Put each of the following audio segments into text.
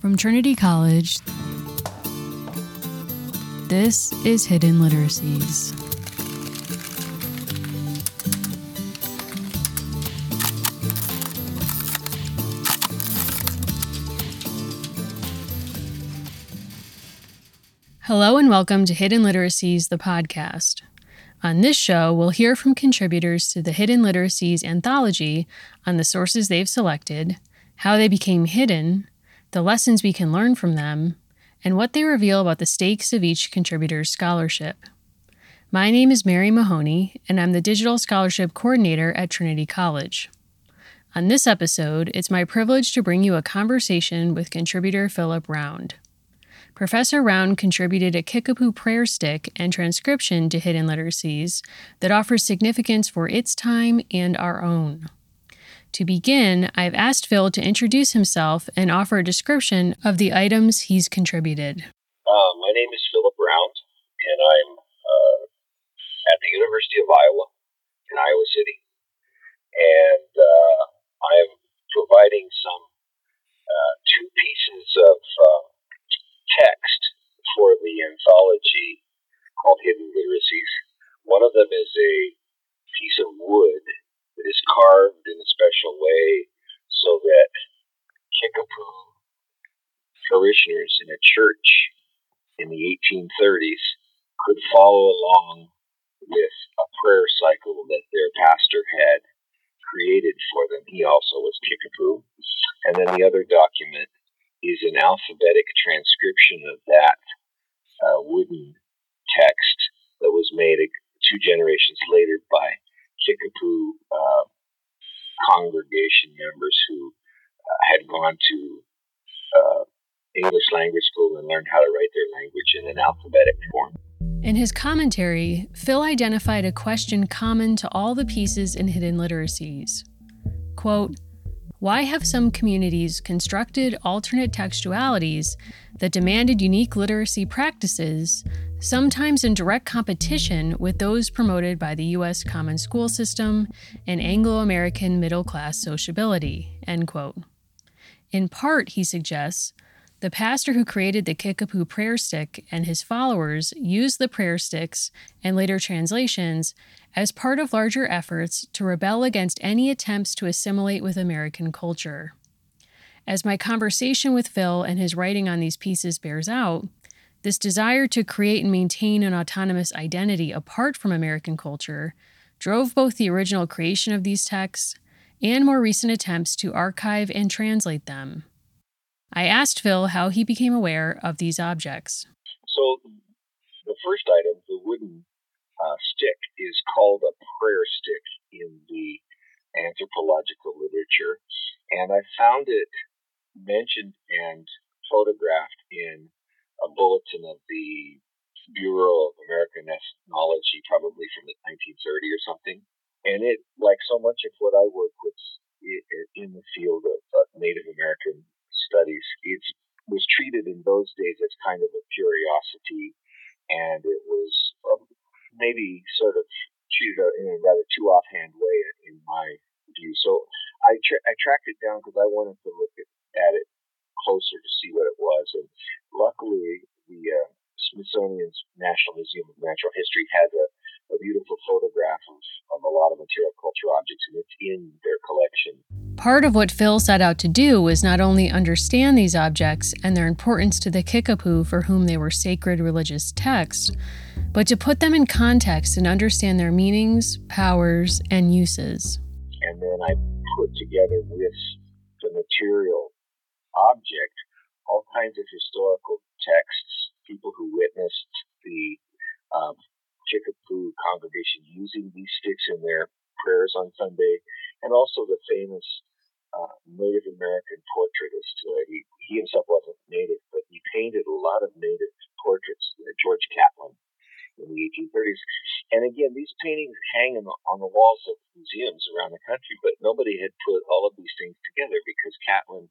From Trinity College, this is Hidden Literacies. Hello and welcome to Hidden Literacies, the podcast. On this show, we'll hear from contributors to the Hidden Literacies anthology on the sources they've selected, how they became hidden, the lessons we can learn from them, and what they reveal about the stakes of each contributor's scholarship. My name is Mary Mahoney, and I'm the Digital Scholarship Coordinator at Trinity College. On this episode, it's my privilege to bring you a conversation with contributor Philip Round. Professor Round contributed a Kickapoo prayer stick and transcription to Hidden Literacies that offers significance for its time and our own. To begin, I've asked Phil to introduce himself and offer a description of the items he's contributed. Uh, my name is Philip Round, and I'm uh, at the University of Iowa in Iowa City. And uh, I'm providing some uh, two pieces of uh, text for the anthology called Hidden Literacies. One of them is a piece of wood carved in a special way so that Kickapoo parishioners in a church in the 1830s could follow along with a prayer cycle that their pastor had created for them. He also was Kickapoo. And then the other document is an alphabetic transcription of that uh, wooden text that was made two generations later by Kickapoo uh, congregation members who uh, had gone to uh, English language school and learned how to write their language in an alphabetic form. In his commentary, Phil identified a question common to all the pieces in Hidden Literacies. Quote, why have some communities constructed alternate textualities that demanded unique literacy practices, sometimes in direct competition with those promoted by the U.S. Common School System and Anglo American middle class sociability? End quote. In part, he suggests, the pastor who created the Kickapoo prayer stick and his followers used the prayer sticks and later translations as part of larger efforts to rebel against any attempts to assimilate with American culture. As my conversation with Phil and his writing on these pieces bears out, this desire to create and maintain an autonomous identity apart from American culture drove both the original creation of these texts and more recent attempts to archive and translate them. I asked Phil how he became aware of these objects. So, the first item, the wooden uh, stick is called a prayer stick in the anthropological literature. And I found it mentioned and photographed in a bulletin of the Bureau of American Ethnology, probably from the 1930 or something. And it, like so much of what I work with in the field of Native American studies, it was treated in those days as kind of a curiosity, and it was um, maybe sort of treated in a rather too offhand way in my view. So I, tra- I tracked it down because I wanted to look at, at it closer to see what it was. And luckily, the uh, Smithsonian's National Museum of Natural History has a, a beautiful photograph of, of a lot of material culture objects, and it's in their collection. Part of what Phil set out to do was not only understand these objects and their importance to the Kickapoo for whom they were sacred religious texts, but to put them in context and understand their meanings, powers, and uses. And then I put together with the material object all kinds of historical texts, people who witnessed the um, Kickapoo congregation using these sticks in their prayers on Sunday, and also the famous uh, Native American portraitist. Uh, he, he himself wasn't Native, but he painted a lot of Native portraits, uh, George Catlin in the 1830s. And again, these paintings hang the, on the walls of museums around the country, but nobody had put all of these things together because Catlin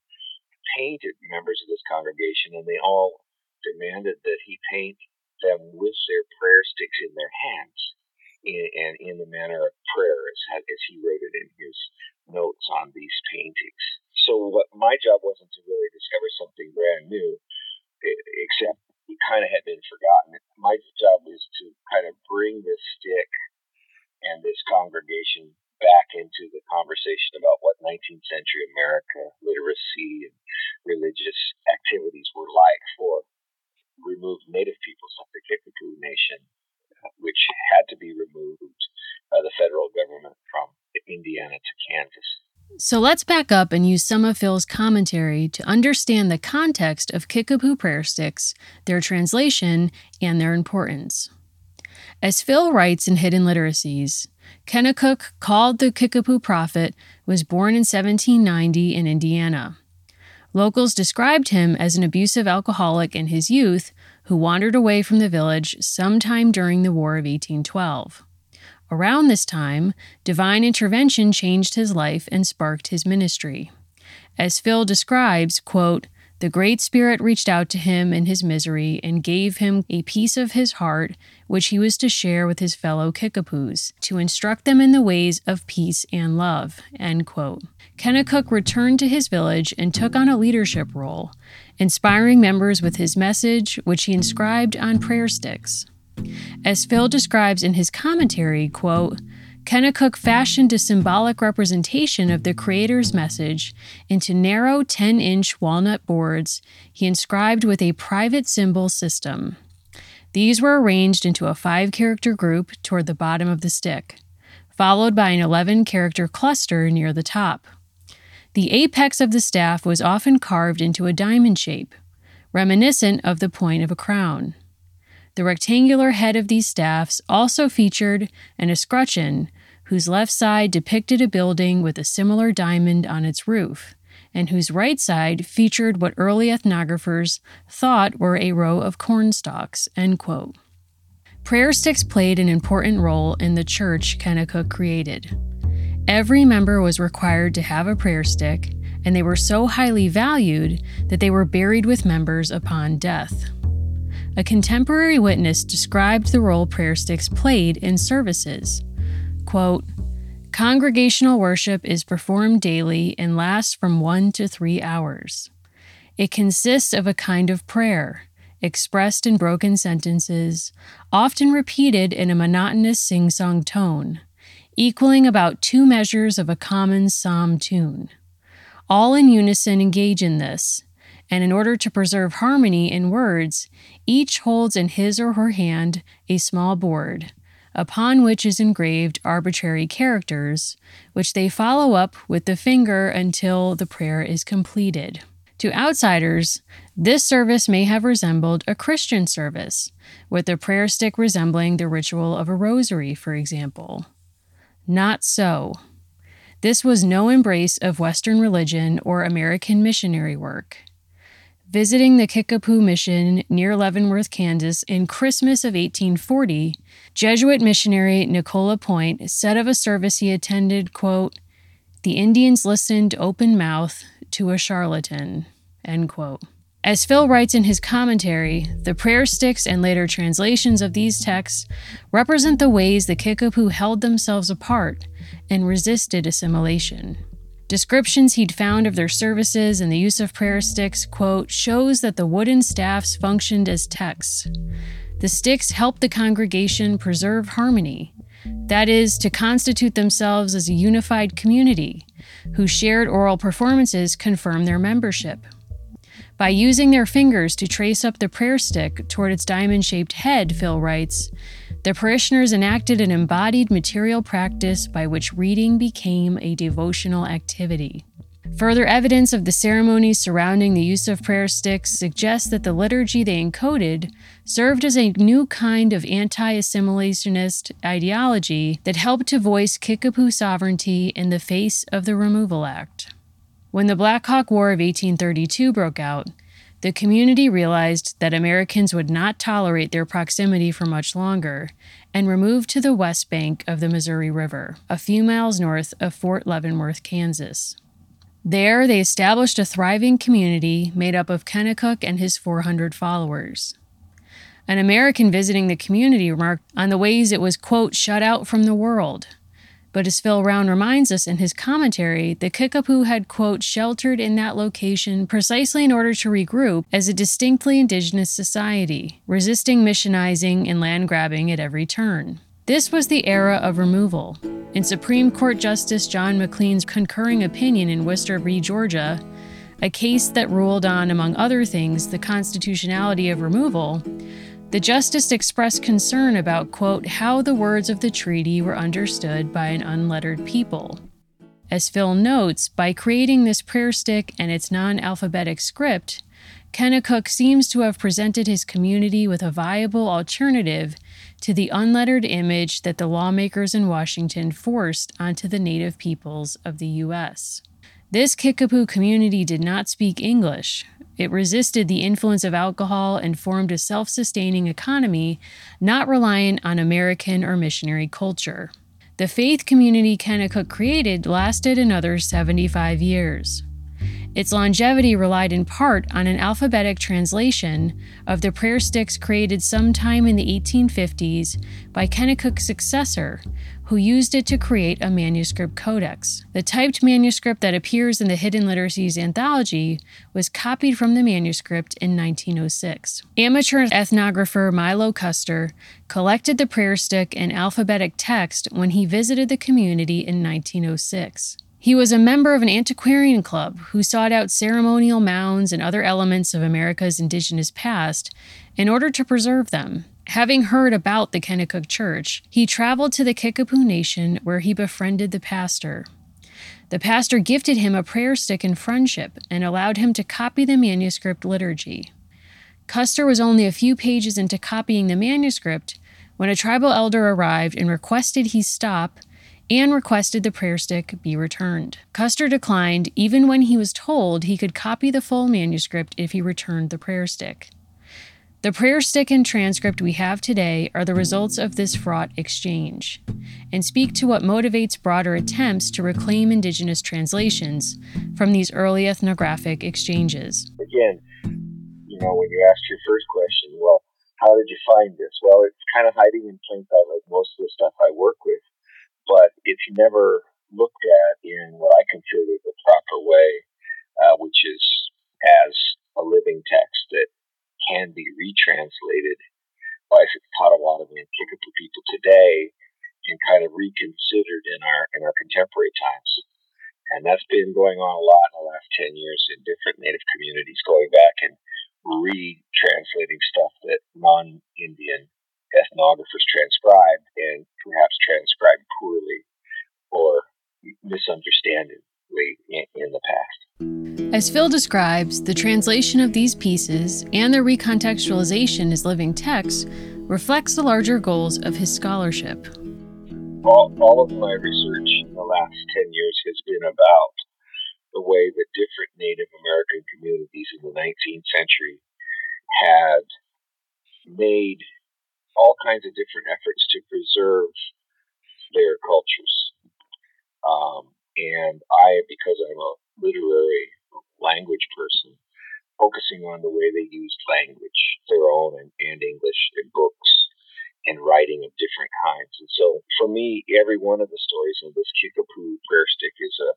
painted members of this congregation, and they all demanded that he paint them with their prayer sticks in their hands in, and in the manner of prayer, as, as he wrote it in his notes on these paintings. So, what my job wasn't to really discover something brand new, except it kind of had been forgotten. My job was to kind of bring this stick and this congregation back into the conversation about what 19th century America literacy and religious activities were like for removed Native peoples like the Kickapoo Nation, which had to be removed by the federal government from Indiana to Kansas. So let's back up and use some of Phil's commentary to understand the context of Kickapoo prayer sticks, their translation, and their importance. As Phil writes in Hidden Literacies, Kenekuk, called the Kickapoo Prophet, was born in 1790 in Indiana. Locals described him as an abusive alcoholic in his youth who wandered away from the village sometime during the War of 1812. Around this time, divine intervention changed his life and sparked his ministry. As Phil describes, quote, the Great Spirit reached out to him in his misery and gave him a piece of his heart, which he was to share with his fellow Kickapoos, to instruct them in the ways of peace and love. End quote. Kenekuk returned to his village and took on a leadership role, inspiring members with his message, which he inscribed on prayer sticks. As Phil describes in his commentary, quote, Kenekuk fashioned a symbolic representation of the Creator's message into narrow 10 inch walnut boards he inscribed with a private symbol system. These were arranged into a five character group toward the bottom of the stick, followed by an 11 character cluster near the top. The apex of the staff was often carved into a diamond shape, reminiscent of the point of a crown. The rectangular head of these staffs also featured an escutcheon whose left side depicted a building with a similar diamond on its roof, and whose right side featured what early ethnographers thought were a row of corn stalks. Prayer sticks played an important role in the church Kenekuk created. Every member was required to have a prayer stick, and they were so highly valued that they were buried with members upon death. A contemporary witness described the role prayer sticks played in services. Quote, Congregational worship is performed daily and lasts from one to three hours. It consists of a kind of prayer, expressed in broken sentences, often repeated in a monotonous sing song tone, equaling about two measures of a common psalm tune. All in unison engage in this, and in order to preserve harmony in words, each holds in his or her hand a small board upon which is engraved arbitrary characters, which they follow up with the finger until the prayer is completed. To outsiders, this service may have resembled a Christian service, with the prayer stick resembling the ritual of a rosary, for example. Not so. This was no embrace of Western religion or American missionary work. Visiting the Kickapoo Mission near Leavenworth, Kansas in Christmas of 1840, Jesuit missionary Nicola Point said of a service he attended, quote, The Indians listened open mouth to a charlatan, end quote. As Phil writes in his commentary, the prayer sticks and later translations of these texts represent the ways the Kickapoo held themselves apart and resisted assimilation. Descriptions he'd found of their services and the use of prayer sticks, quote, shows that the wooden staffs functioned as texts. The sticks helped the congregation preserve harmony, that is, to constitute themselves as a unified community, whose shared oral performances confirm their membership. By using their fingers to trace up the prayer stick toward its diamond shaped head, Phil writes, the parishioners enacted an embodied material practice by which reading became a devotional activity. Further evidence of the ceremonies surrounding the use of prayer sticks suggests that the liturgy they encoded served as a new kind of anti assimilationist ideology that helped to voice Kickapoo sovereignty in the face of the Removal Act. When the Black Hawk War of 1832 broke out, the community realized that Americans would not tolerate their proximity for much longer and removed to the west bank of the Missouri River, a few miles north of Fort Leavenworth, Kansas. There, they established a thriving community made up of Kenekuk and his 400 followers. An American visiting the community remarked on the ways it was, quote, shut out from the world. But as Phil Round reminds us in his commentary, the Kickapoo had, quote, sheltered in that location precisely in order to regroup as a distinctly indigenous society, resisting missionizing and land grabbing at every turn. This was the era of removal. In Supreme Court Justice John McLean's concurring opinion in Worcester v. Georgia, a case that ruled on, among other things, the constitutionality of removal, the justice expressed concern about, quote, how the words of the treaty were understood by an unlettered people. As Phil notes, by creating this prayer stick and its non alphabetic script, Kenekuk seems to have presented his community with a viable alternative to the unlettered image that the lawmakers in Washington forced onto the native peoples of the U.S. This Kickapoo community did not speak English, it resisted the influence of alcohol and formed a self sustaining economy not reliant on American or missionary culture. The faith community Kenekuk created lasted another 75 years. Its longevity relied in part on an alphabetic translation of the prayer sticks created sometime in the 1850s by Kenekuk's successor, who used it to create a manuscript codex. The typed manuscript that appears in the Hidden Literacies anthology was copied from the manuscript in 1906. Amateur ethnographer Milo Custer collected the prayer stick and alphabetic text when he visited the community in 1906. He was a member of an antiquarian club who sought out ceremonial mounds and other elements of America's indigenous past in order to preserve them. Having heard about the Kenekuk Church, he traveled to the Kickapoo Nation where he befriended the pastor. The pastor gifted him a prayer stick in friendship and allowed him to copy the manuscript liturgy. Custer was only a few pages into copying the manuscript when a tribal elder arrived and requested he stop and requested the prayer stick be returned. Custer declined, even when he was told he could copy the full manuscript if he returned the prayer stick. The prayer stick and transcript we have today are the results of this fraught exchange and speak to what motivates broader attempts to reclaim Indigenous translations from these early ethnographic exchanges. Again, you know, when you asked your first question, well, how did you find this? Well, it's kind of hiding in plain sight like most of the stuff I work with but it's never looked at in what I consider the proper way, uh, which is as a living text that can be retranslated by Potawatomi and Kickapoo people today and kind of reconsidered in our in our contemporary times. And that's been going on a lot in the last 10 years in different Native communities, going back and retranslating stuff that non Indian ethnographers transcribed and perhaps transcribed poorly or misunderstandingly in, in the past. As Phil describes, the translation of these pieces and their recontextualization as living texts reflects the larger goals of his scholarship. All, all of my research in the last 10 years has been about the way that different Native American communities in the 19th century had made all kinds of different efforts to preserve their cultures. Um, and I, because I'm a literary language person, focusing on the way they used language, their own and, and English in books and writing of different kinds. And so for me, every one of the stories in this Kickapoo prayer stick is a,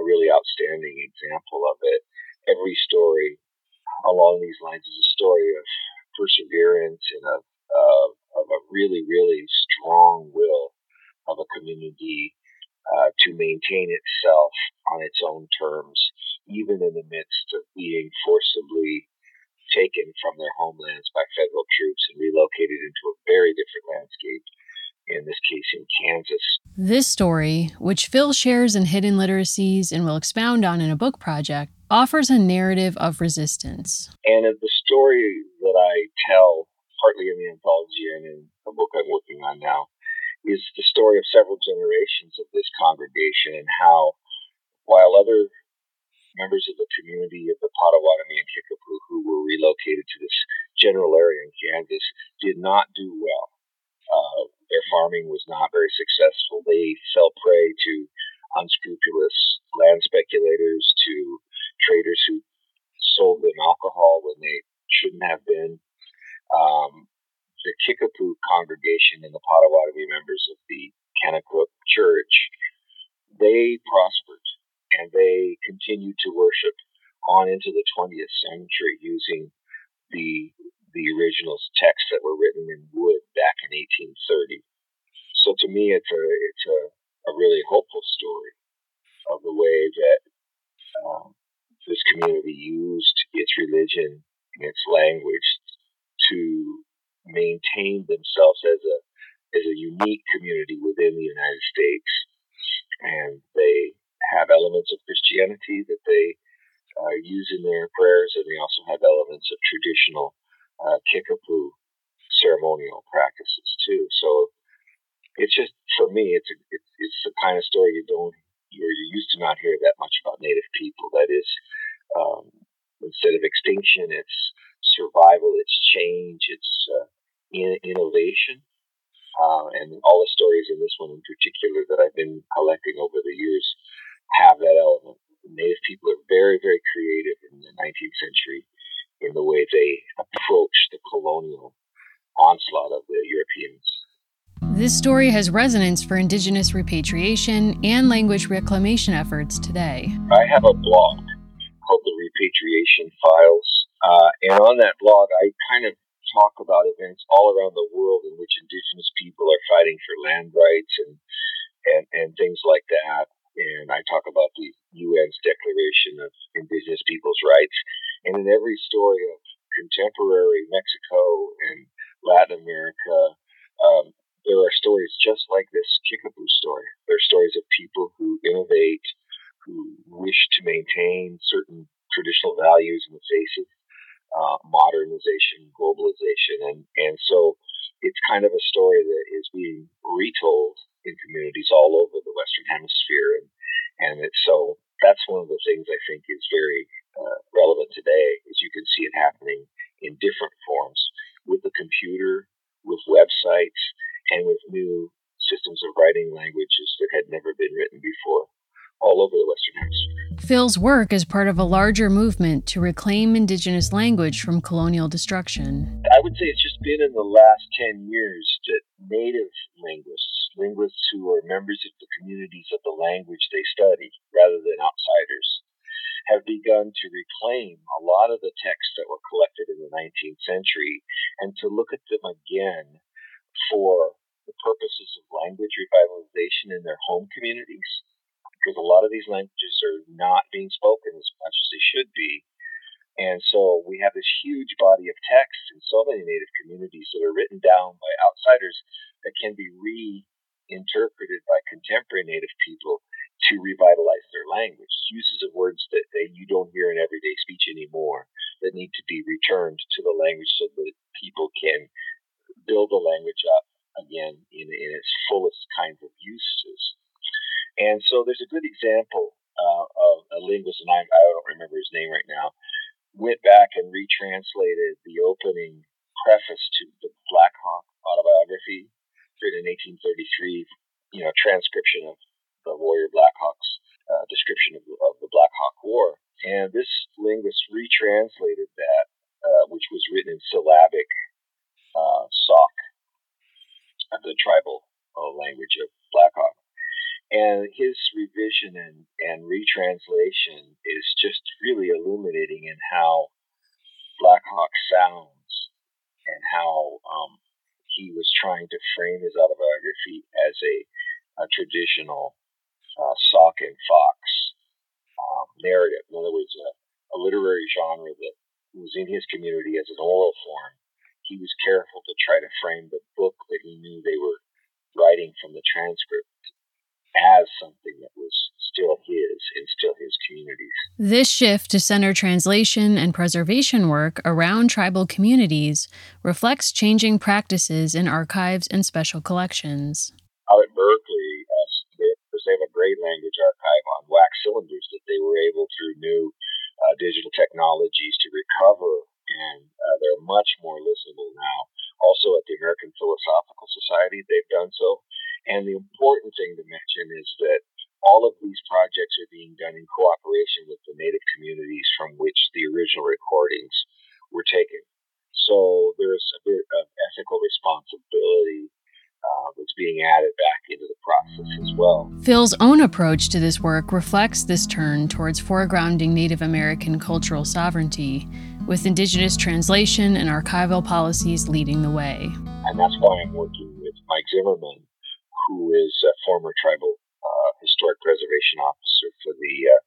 a really outstanding example of it. Every story along these lines is a story of perseverance and of, of of a really, really strong will of a community uh, to maintain itself on its own terms, even in the midst of being forcibly taken from their homelands by federal troops and relocated into a very different landscape, in this case in Kansas. This story, which Phil shares in Hidden Literacies and will expound on in a book project, offers a narrative of resistance. And the story that I tell partly in the anthology and in the book I'm working on now, is the story of several generations of this congregation and how, while other members of the community of the Potawatomi and Kickapoo who were relocated to this general area in Kansas did not do well. Uh, their farming was not very successful. They fell prey to unscrupulous land speculators, to traders who sold them alcohol when they shouldn't have been, um, the Kickapoo congregation and the Potawatomi members of the Kenekuk church, they prospered and they continued to worship on into the 20th century using the the original texts that were written in wood back in 1830. So to me, it's a it's a, a really hopeful story of the way that um, this community used its religion and its language to maintain themselves as a as a unique community within the United States, and they have elements of That they uh, use in their prayers, and they also have elements of traditional uh, Kickapoo ceremonial practices too. So it's just for me, it's a, it's, it's the kind of story you don't you're, you used to not hear that much about Native people. That is, um, instead of extinction, it's survival, it's change, it's uh, in, innovation. Uh, and all the stories in this one in particular that I've been collecting over the years have that element. Native people are very, very creative in the 19th century in the way they approach the colonial onslaught of the Europeans. This story has resonance for Indigenous repatriation and language reclamation efforts today. I have a blog called the Repatriation Files, uh, and on that blog, I kind of talk about events all around the world in which Indigenous people are fighting for land rights and and, and things like that. And I talk about the UN's Declaration of Indigenous Peoples' Rights. And in every story of contemporary Mexico and Latin America, um, there are stories just like this Kickapoo story. There are stories of people who innovate, who wish to maintain certain traditional values in the face of uh, modernization, globalization, and and so it's kind of a story that is being retold in communities all over the Western Hemisphere, and and it's so that's one of the things I think is very uh, relevant today is you can see it happening in different forms with the computer, with websites, and with new systems of writing languages that had never been written before all over the Western Hemisphere. Phil's work is part of a larger movement to reclaim Indigenous language from colonial destruction. I would say it's just been in the last 10 years that Native linguists, linguists who are members of the communities of the language they study rather than outsiders, have begun to reclaim a lot of the texts that were collected in the 19th century and to look at them again for the purposes of language revitalization in their home communities because a lot of these languages are not being spoken as much as they should be. And so we have this huge body of text in so many Native communities that are written down by outsiders that can be reinterpreted by contemporary Native people to revitalize their language. Uses of words that, that you don't hear in everyday speech anymore that need to be returned to the language so that people can build the language up again in, in its fullest kinds of uses. And so there's a good example uh, of a linguist, and I, I don't remember his name right now, went back and retranslated the opening preface to the Black Hawk autobiography, written in 1833, you know, transcription of the warrior Black Hawk's uh, description of, of, the Black Hawk War. And this linguist retranslated that, uh, which was written in syllabic uh, Sauk, the tribal uh, language of Black Hawk. And his revision and, and retranslation is just really illuminating in how Blackhawk sounds and how um, he was trying to frame his autobiography as a, a traditional uh, Sauk and Fox um, narrative. In other words, a, a literary genre that was in his community as an oral form. He was careful to try to frame the book that he knew they were writing from the transcript as something that was still his and still his communities. This shift to center translation and preservation work around tribal communities reflects changing practices in archives and special collections. Out at Berkeley, uh, they have a great language archive on wax cylinders that they were able through new uh, digital technologies to recover, and uh, they're much more listenable now. Also, at the American Philosophical Society, they've done so. And the important thing to mention is that all of these projects are being done in cooperation with the Native communities from which the original recordings were taken. So there's a bit of ethical responsibility uh, that's being added back into the process. process as well. Phil's own approach to this work reflects this turn towards foregrounding Native American cultural sovereignty, with Indigenous translation and archival policies leading the way. And that's why I'm working with Mike Zimmerman, who is a former tribal uh, historic preservation officer for the uh,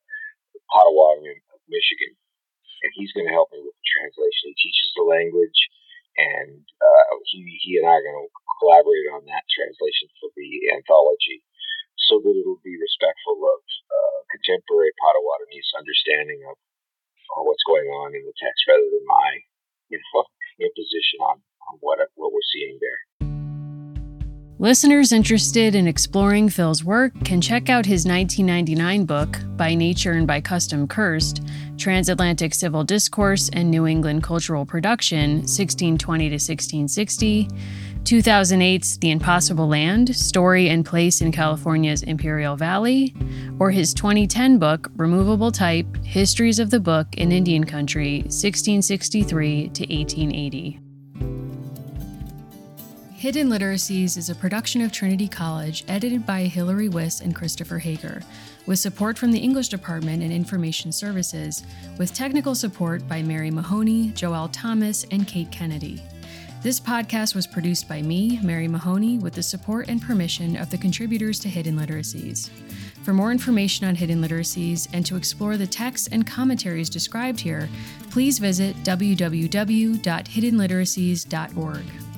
Potawatomi of Michigan. And he's going to help me with the translation. He teaches the language, and uh, he, he and I are going to collaborate on that translation for the anthology so that it'll be respectful of uh, contemporary Potawatomis' understanding of uh, what's going on in the text rather than my you know, imposition on, on what, what we're seeing there. Listeners interested in exploring Phil's work can check out his 1999 book, By Nature and by Custom Cursed Transatlantic Civil Discourse and New England Cultural Production, 1620 to 1660, 2008's The Impossible Land Story and Place in California's Imperial Valley, or his 2010 book, Removable Type Histories of the Book in Indian Country, 1663 to 1880. Hidden Literacies is a production of Trinity College, edited by Hilary Wyss and Christopher Hager, with support from the English Department and Information Services, with technical support by Mary Mahoney, Joelle Thomas, and Kate Kennedy. This podcast was produced by me, Mary Mahoney, with the support and permission of the contributors to Hidden Literacies. For more information on Hidden Literacies and to explore the texts and commentaries described here, please visit www.hiddenliteracies.org.